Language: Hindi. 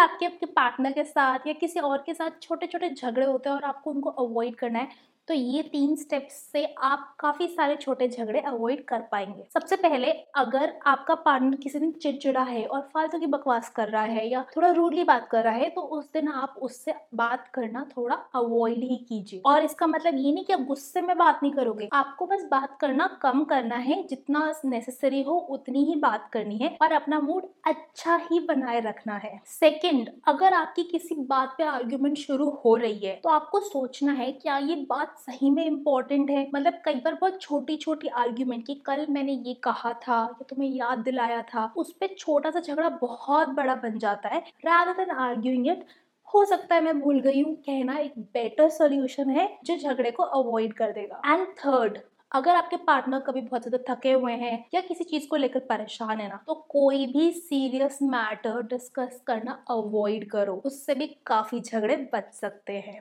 आपके आपके पार्टनर के साथ या किसी और के साथ छोटे छोटे झगड़े होते हैं और आपको उनको अवॉइड करना है तो ये तीन स्टेप्स से आप काफ़ी सारे छोटे झगड़े अवॉइड कर पाएँगे। सबसे पहले, अगर आपका पार्टनर किसी दिन चिड़चिड़ा है और फालतू की बकवास कर रहा है या थोड़ा रूडली बात कर रहा है तो उस दिन आप उससे बात करना थोड़ा अवॉइड ही कीजिए। और इसका मतलब ये नहीं कि आप गुस्से में बात नहीं करोगे। आपको बस बात करना कम करना है, जितना नेसेसरी हो उतनी ही बात करनी है और अपना मूड अच्छा ही बनाए रखना है। सेकेंड अगर आपकी किसी बात पे आर्ग्यूमेंट शुरू हो रही है तो आपको सोचना है, क्या ये बात सही में इम्पोर्टेंट है। मतलब कई बार बहुत छोटी छोटी आर्ग्यूमेंट की कल मैंने ये कहा था, या तुम्हें याद दिलाया था, उस पर छोटा सा झगड़ा बहुत बड़ा बन जाता है। रादर देन आर्ग्यूइंग इट हो सकता है मैं भूल गई हूँ, कहना एक बेटर सोल्यूशन है जो झगड़े को अवॉइड कर देगा। एंड थर्ड अगर आपके पार्टनर कभी बहुत ज़्यादा थके हुए हैं या किसी चीज़ को लेकर परेशान है ना तो कोई भी सीरियस मैटर डिस्कस करना अवॉइड करो। उससे भी काफ़ी झगड़े बच सकते हैं।